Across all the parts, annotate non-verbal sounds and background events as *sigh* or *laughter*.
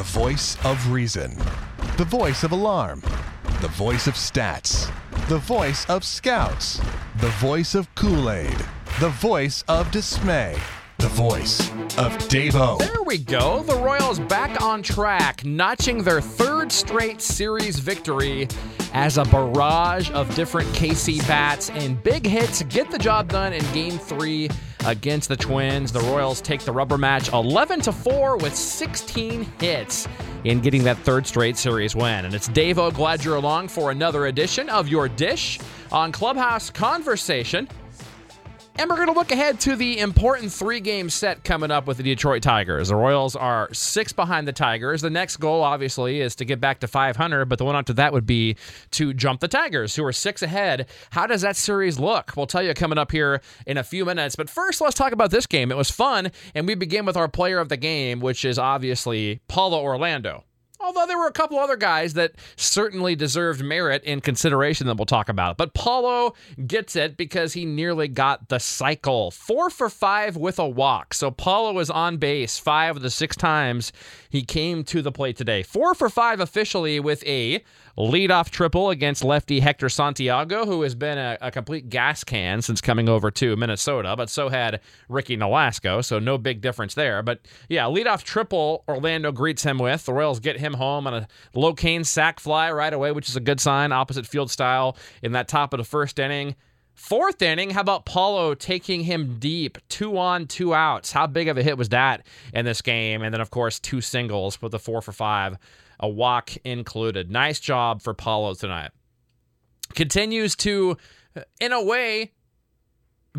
The voice of reason. The voice of alarm. The voice of stats. The voice of scouts. The voice of Kool Aid. The voice of dismay. The voice of Davo. There we go. The Royals back on track, notching their third straight series victory as a barrage of different KC bats and big hits get the job done in game three against the Twins. The Royals take the rubber match 11 to 4 with 16 hits in getting that third straight series win. And it's Davo. Glad you're along for another edition of your dish on Clubhouse Conversation. And we're going to look ahead to the important three game set coming up with the Detroit Tigers. The Royals are six behind the Tigers. The next goal, obviously, is to get back to 500, but the one after that would be to jump the Tigers, who are six ahead. How does that series look? We'll tell you coming up here in a few minutes. But first, let's talk about this game. It was fun, and we begin with our player of the game, which is obviously Paulo Orlando. Although there were a couple other guys that certainly deserved merit and consideration that we'll talk about. But Paulo gets it because he nearly got the cycle. Four for five with a walk. So Paulo was on base five of the six times he came to the plate today. Four for five officially with a leadoff triple against lefty Hector Santiago, who has been a, a, complete gas can since coming over to Minnesota, but so had Ricky Nolasco, so no big difference there. But yeah, leadoff triple Orlando greets him with. The Royals get him home on a Lo Cain sac fly right away, which is a good sign, opposite field style in that top of the first inning. Fourth inning, how about Paulo taking him deep, two on, two outs? How big of a hit was that in this game? And then, of course, two singles with a four for five a walk included. Nice job for Paulo tonight. Continues to, uh, in a way,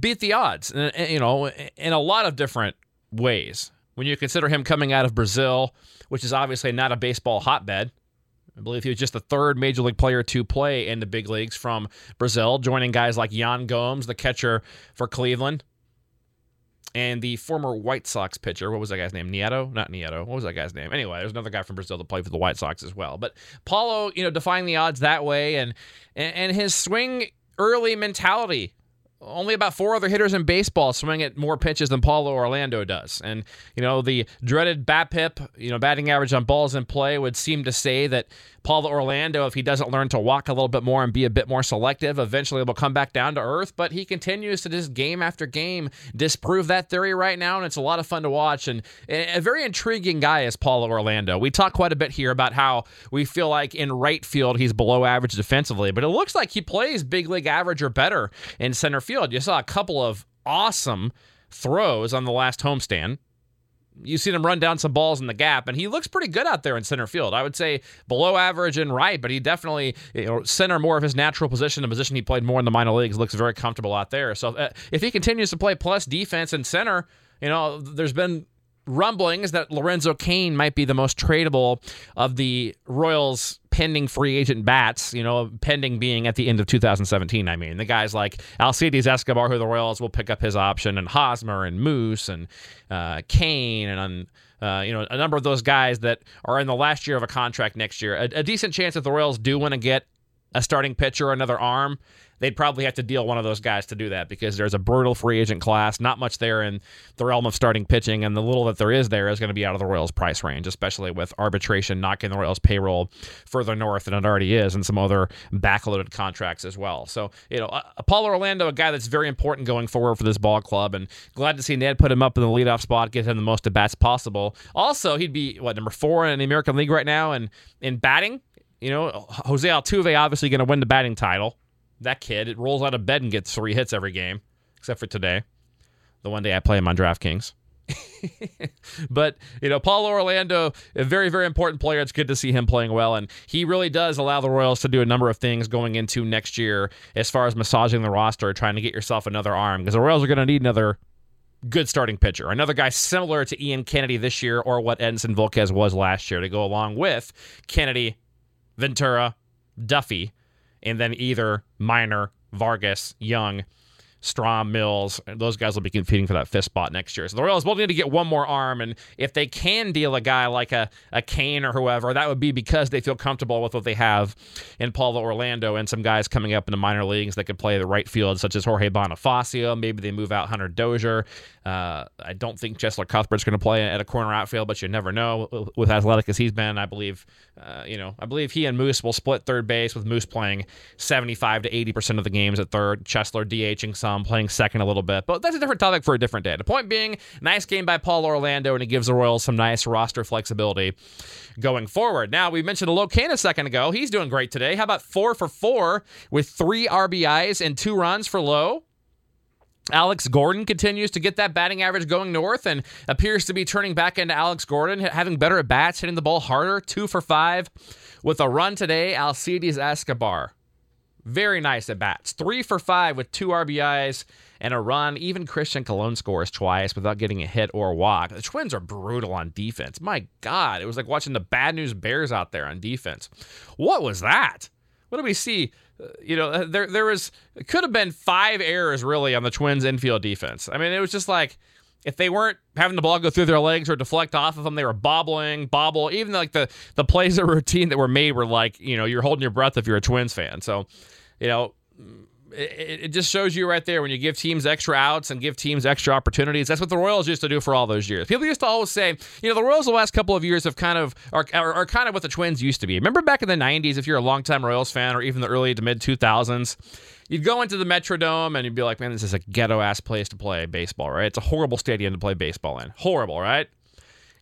beat the odds, uh, uh, you know, in a lot of different ways. When you consider him coming out of Brazil, which is obviously not a baseball hotbed, I believe he was just the third major league player to play in the big leagues from Brazil, joining guys like Yan Gomes, the catcher for Cleveland, and the former White Sox pitcher. What was that guy's name? Nieto? Not Nieto. What was that guy's name? Anyway, there's another guy from Brazil that played for the White Sox as well. But Paulo, you know, defying the odds that way, and and his swing early mentality only about four other hitters in baseball swing at more pitches than Paulo Orlando does. And, you know, the dreaded BABIP, you know, batting average on balls in play would seem to say that Paulo Orlando, if he doesn't learn to walk a little bit more and be a bit more selective, eventually will come back down to earth. But he continues to just game after game disprove that theory right now. And it's a lot of fun to watch. And a very intriguing guy is Paulo Orlando. We talk quite a bit here about how we feel like in right field he's below average defensively, but it looks like he plays big league average or better in center field. You saw a couple of awesome throws on the last homestand. You've seen him run down some balls in the gap, and he looks pretty good out there in center field. I would say below average in right, but he definitely you know center more of his natural position, the position he played more in the minor leagues. Looks very comfortable out there. So uh, if he continues to play plus defense and center, you know, there's been rumblings that Lorenzo Cain might be the most tradable of the Royals pending free agent bats, you know, pending being at the end of 2017. I mean, the guys like Alcides Escobar, who the Royals will pick up his option, and Hosmer and Moose and uh, Cain and uh, you know, a number of those guys that are in the last year of a contract next year. A, a decent chance that the Royals do want to get a starting pitcher or another arm they'd probably have to deal one of those guys to do that because there's a brutal free agent class, not much there in the realm of starting pitching, and the little that there is there is going to be out of the Royals' price range, especially with arbitration knocking the Royals' payroll further north than it already is, and some other backloaded contracts as well. So, you know, uh, Paulo Orlando, a guy that's very important going forward for this ball club, and glad to see Ned put him up in the leadoff spot, get him the most at bats possible. Also, he'd be what number four in the American League right now, and in batting. You know, Jose Altuve obviously going to win the batting title that kid, it rolls out of bed and gets three hits every game, except for today, the one day I play him on DraftKings. *laughs* but you know, Paulo Orlando, a very, very important player. It's good to see him playing well, and he really does allow the Royals to do a number of things going into next year as far as massaging the roster, trying to get yourself another arm because the Royals are going to need another good starting pitcher, another guy similar to Ian Kennedy this year or what Edinson Volquez was last year to go along with Kennedy, Ventura, Duffy and then either Minor, Vargas, Young. Strahm, Mills, those guys will be competing for that fifth spot next year. So the Royals will need to get one more arm, and if they can deal a guy like a, a Cain or whoever, that would be because they feel comfortable with what they have in Paulo Orlando and some guys coming up in the minor leagues that could play the right field, such as Jorge Bonifacio. Maybe they move out Hunter Dozier. Uh, I don't think Cheslor Cuthbert's going to play at a corner outfield, but you never know. With athletic as he's been, I believe, uh, you know, I believe he and Moose will split third base with Moose playing 75 to 80 percent of the games at third, Cheslor DHing some, Um, playing second a little bit. But that's a different topic for a different day. The point being, nice game by Paul Orlando, and it gives the Royals some nice roster flexibility going forward. Now, we mentioned Alok Cain a second ago. He's doing great today. How about four for four with three RBIs and two runs for Lo? Alex Gordon continues to get that batting average going north and appears to be turning back into Alex Gordon, having better at bats, hitting the ball harder, two for five. With a run today, Alcides Escobar. Very nice at bats. Three for five with two RBIs and a run. Even Christian Colon scores twice without getting a hit or a walk. The Twins are brutal on defense. My God, it was like watching the bad news Bears out there on defense. What was that? What do we see? Uh, you know, there there was could have been five errors really on the Twins infield defense. I mean, it was just like if they weren't having the ball go through their legs or deflect off of them, they were bobbling, bobble. Even like the the plays of routine that were made were like, you know, you're holding your breath if you're a Twins fan. So, you know, it, it, just shows you right there when you give teams extra outs and give teams extra opportunities. That's what the Royals used to do for all those years. People used to always say, you know, the Royals the last couple of years have kind of are, are, are kind of what the Twins used to be. Remember back in the '90s, if you're a longtime Royals fan, or even the early to mid 2000s. You'd go into the Metrodome and you'd be like, man, this is a ghetto ass place to play baseball, right? It's a horrible stadium to play baseball in. Horrible, right?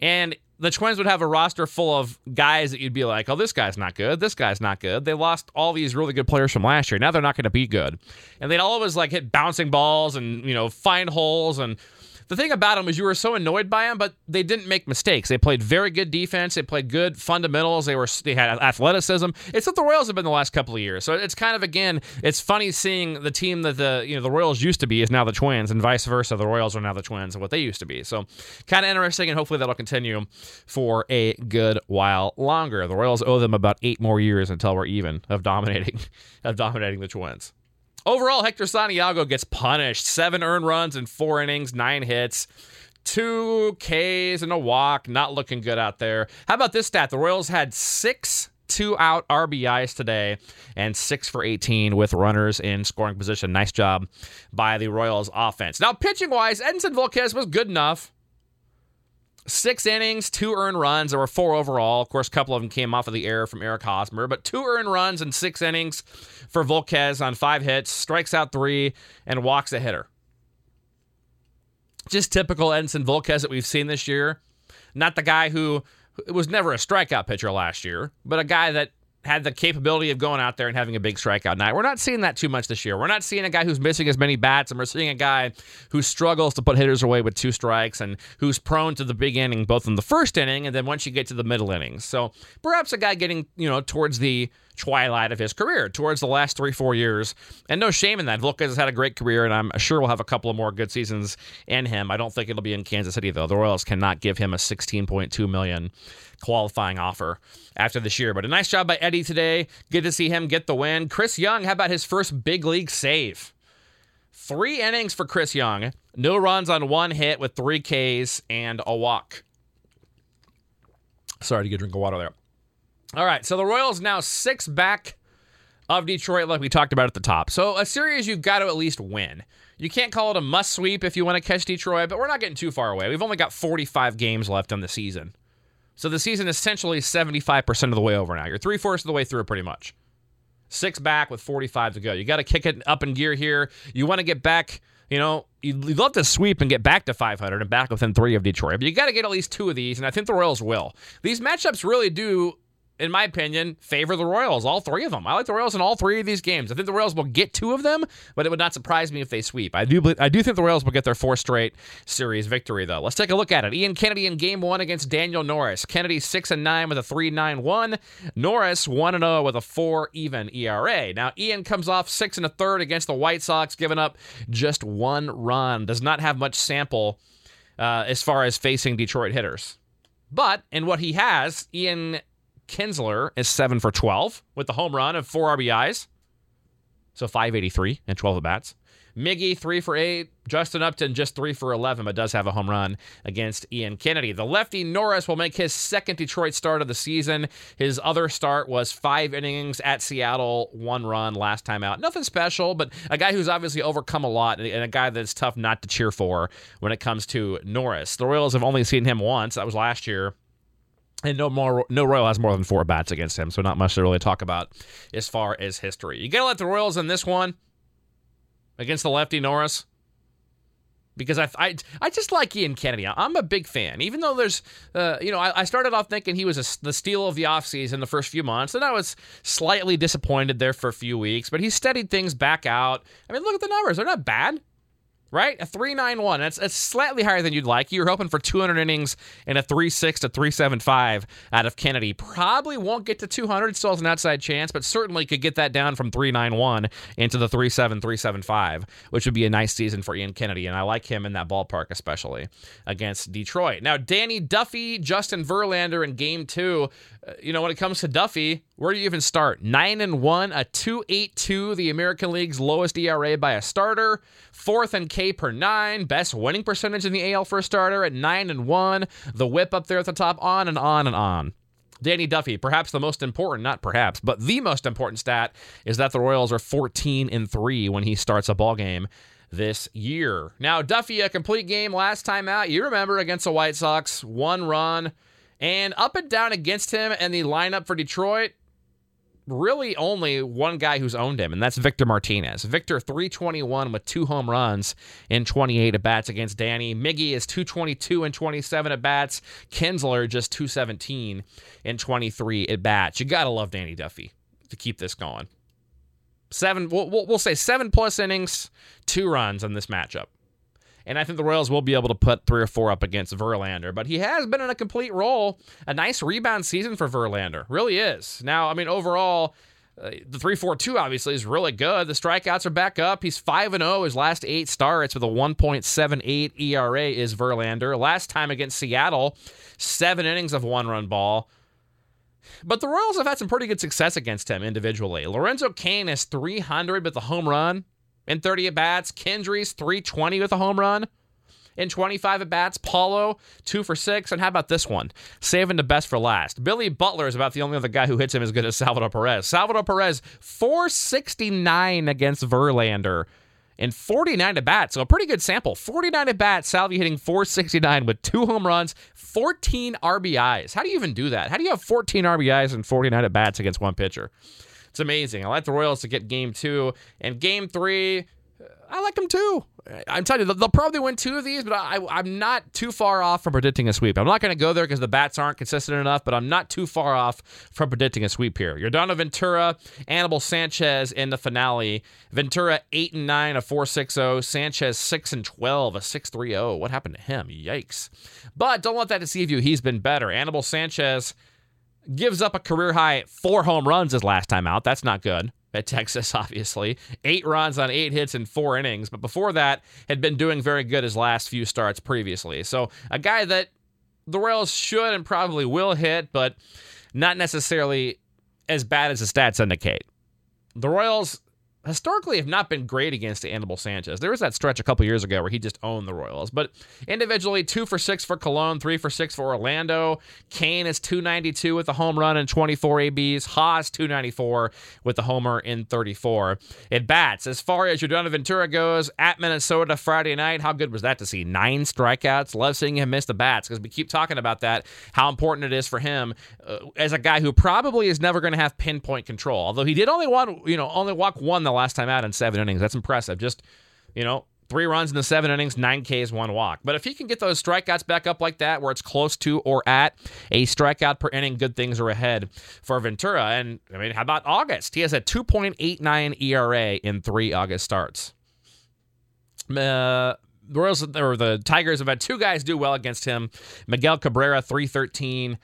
And the Twins would have a roster full of guys that you'd be like, oh, this guy's not good. This guy's not good. They lost all these really good players from last year. Now they're not going to be good. And they'd always like hit bouncing balls and, you know, find holes and the thing about them is you were so annoyed by them, but they didn't make mistakes. They played very good defense. They played good fundamentals. They were they had athleticism. It's what the Royals have been the last couple of years. So it's kind of again, it's funny seeing the team that the you know the Royals used to be is now the Twins, and vice versa. The Royals are now the Twins and what they used to be. So kind of interesting, and hopefully that'll continue for a good while longer. The Royals owe them about eight more years until we're even of dominating *laughs* of dominating the Twins. Overall, Hector Santiago gets punished. Seven earned runs in four innings, nine hits, two Ks and a walk. Not looking good out there. How about this stat? The Royals had six two out RBIs today and six for 18 with runners in scoring position. Nice job by the Royals offense. Now, pitching wise, Edinson Volquez was good enough. Six innings, two earned runs. There were four overall. Of course, a couple of them came off of the error from Eric Hosmer, but two earned runs in six innings for Volquez on five hits, strikes out three, and walks a hitter. Just typical Edinson Volquez that we've seen this year. Not the guy who was never a strikeout pitcher last year, but a guy that had the capability of going out there and having a big strikeout night. We're not seeing that too much this year. We're not seeing a guy who's missing as many bats, and we're seeing a guy who struggles to put hitters away with two strikes and who's prone to the big inning, both in the first inning and then once you get to the middle innings. So perhaps a guy getting, you know, towards the twilight of his career, towards the last three, four years. And no shame in that. Volquez has had a great career, and I'm sure we'll have a couple of more good seasons in him. I don't think it'll be in Kansas City, though. The Royals cannot give him a 16.2 million qualifying offer after this year. But a nice job by Eddie today. Good to see him get the win. Chris Young, how about his first big league save? Three innings for Chris Young. No runs on one hit with three Ks and a walk. Sorry to get a drink of water there. All right, so the Royals now six back of Detroit, like we talked about at the top. So a series you've got to at least win. You can't call it a must sweep if you want to catch Detroit, but we're not getting too far away. We've only got 45 games left on the season. So the season is essentially 75% of the way over now. You're three fourths of the way through pretty much. Six back with 45 to go. You got to kick it up in gear here. You want to get back, you know, you'd love to sweep and get back to 500 and back within three of Detroit, but you got to get at least two of these, and I think the Royals will. These matchups really do in my opinion, favor the Royals, all three of them. I like the Royals in all three of these games. I think the Royals will get two of them, but it would not surprise me if they sweep. I do I do think the Royals will get their fourth straight series victory though. Let's take a look at it. Ian Kennedy in game 1 against Daniel Norris. Kennedy 6 and 9 with a 3.91. Norris 1 and 0 with a 4 even ERA. Now Ian comes off 6 and a third against the White Sox, giving up just one run. Does not have much sample uh, as far as facing Detroit hitters. But in what he has, Ian Kinsler is 7 for 12 with the home run of four RBIs. So 583 and 12 at bats. Miggy, three for eight. Justin Upton, just three for 11, but does have a home run against Ian Kennedy. The lefty Norris will make his second Detroit start of the season. His other start was five innings at Seattle, one run last time out. Nothing special, but a guy who's obviously overcome a lot and a guy that's tough not to cheer for when it comes to Norris. The Royals have only seen him once. That was last year. And no more, no Royal has more than four bats against him, so not much to really talk about as far as history. You gotta let the Royals in this one against the lefty Norris because I, I, I just like Ian Kennedy. I'm a big fan, even though there's, uh, you know, I, I, started off thinking he was a, the steal of the offseason the first few months, and I was slightly disappointed there for a few weeks, but he steadied things back out. I mean, look at the numbers; they're not bad right? A 391. That's, that's slightly higher than you'd like. You were hoping for 200 innings and a 36 to 375 out of Kennedy. Probably won't get to 200, still has an outside chance, but certainly could get that down from 391 into the 37 375, which would be a nice season for Ian Kennedy. And I like him in that ballpark, especially against Detroit. Now, Danny Duffy, Justin Verlander in game two. Uh, you know, when it comes to Duffy, where do you even start? 9 and 1, a 2.82, the American League's lowest ERA by a starter, fourth in K per 9, best winning percentage in the AL for a starter at 9 and 1, the whip up there at the top, on and on and on. Danny Duffy, perhaps the most important, not perhaps, but the most important stat is that the Royals are 14 and 3 when he starts a ball game this year. Now, Duffy, a complete game last time out. You remember against the White Sox, one run, and up and down against him and the lineup for Detroit, really only one guy who's owned him, and that's Victor Martinez. Victor 321 with two home runs in 28 at bats against Danny. Miggy is 222 and 27 at bats. Kinsler just 217 and 23 at bats. You gotta love Danny Duffy to keep this going. Seven, we'll, we'll say seven plus innings, two runs in this matchup. And I think the Royals will be able to put three or four up against Verlander. But he has been in a complete roll. A nice rebound season for Verlander. Really is. Now, I mean, overall, uh, the 3-4-2 obviously is really good. The strikeouts are back up. He's 5 and 0 his last 8 starts with a 1.78 ERA is Verlander. Last time against Seattle, 7 innings of one-run ball. But the Royals have had some pretty good success against him individually. Lorenzo Cain is 300 with the home run in 30 at bats. Kendrys, 320 with a home run in 25 at bats. Paulo, two for six. And how about this one? Saving the best for last. Billy Butler is about the only other guy who hits him as good as Salvador Perez. Salvador Perez, 469 against Verlander in 49 at bats. So a pretty good sample. 49 at bats, Salvi hitting 469 with two home runs, 14 RBIs. How do you even do that? How do you have 14 RBIs and 49 at bats against one pitcher? It's amazing. I like the Royals to get game two. And game three, uh, I like them too. I'm telling you, they'll probably win two of these, but I, am not too far off from predicting a sweep. I'm not going to go there because the bats aren't consistent enough, but I'm not too far off from predicting a sweep here. Yordano Ventura, Anibal Sanchez in the finale. Ventura eight and nine, a four six zero. Sanchez six and twelve, a six three zero. What happened to him? Yikes! But don't let that deceive you. He's been better. Anibal Sanchez gives up a career high four home runs his last time out. That's not good at Texas, *laughs* obviously. Eight runs on eight hits in four innings, but before that, had been doing very good his last few starts previously. So a guy that the Royals should and probably will hit, but not necessarily as bad as the stats indicate. The Royals historically have not been great against Anibal Sanchez. There was that stretch a couple years ago where he just owned the Royals. But individually, two for six for Colon, three for six for Orlando. Cain is 292 with a home run and 24 ABs. Hos 294 with the homer in 34. It bats. As far as your Yordano Ventura goes, at Minnesota Friday night, how good was that to see? Nine strikeouts. Love seeing him miss the bats because we keep talking about that, how important it is for him uh, as a guy who probably is never going to have pinpoint control. Although he did only one, you know, only walk one the last time out in seven innings. That's impressive. Just, you know, three runs in the seven innings, nine Ks, one walk. But if he can get those strikeouts back up like that, where it's close to or at a strikeout per inning, good things are ahead for Ventura. And I mean, how about August? He has a 2.89 ERA in three August starts. Uh, the Royals or the Tigers have had two guys do well against him. Miguel Cabrera, 313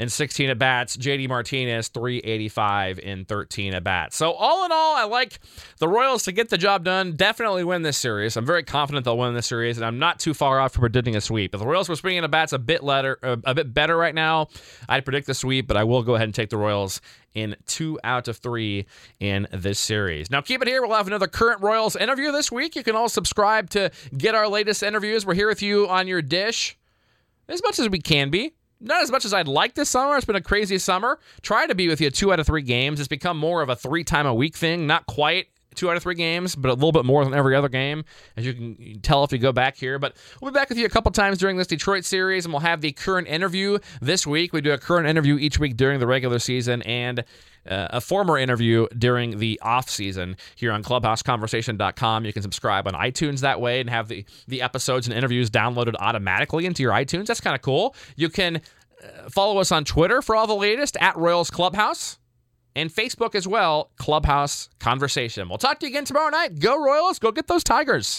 in 16 at bats. JD Martinez, 385 in 13 at bats. So, all in all, I like the Royals to get the job done. Definitely win this series. I'm very confident they'll win this series, and I'm not too far off from predicting a sweep. If the Royals were swinging at bats a bit, letter, uh, a bit better right now, I'd predict the sweep, but I will go ahead and take the Royals in two out of three in this series. Now, keep it here. We'll have another current Royals interview this week. You can all subscribe to get our latest interviews. We're here with you on your dish as much as we can be not as much as I'd like this summer. It's been a crazy summer. Try to be with you two out of three games. It's become more of a three time a week thing. Not quite two out of three games, but a little bit more than every other game, as you can tell if you go back here. But we'll be back with you a couple times during this Detroit series, and we'll have the current interview this week. We do a current interview each week during the regular season, and uh, a former interview during the off season here on clubhouseconversation.com. You can subscribe on iTunes that way and have the, the episodes and interviews downloaded automatically into your iTunes. That's kind of cool. You can uh, follow us on Twitter for all the latest at Royals Clubhouse and Facebook as well, Clubhouse Conversation. We'll talk to you again tomorrow night. Go Royals, go get those Tigers.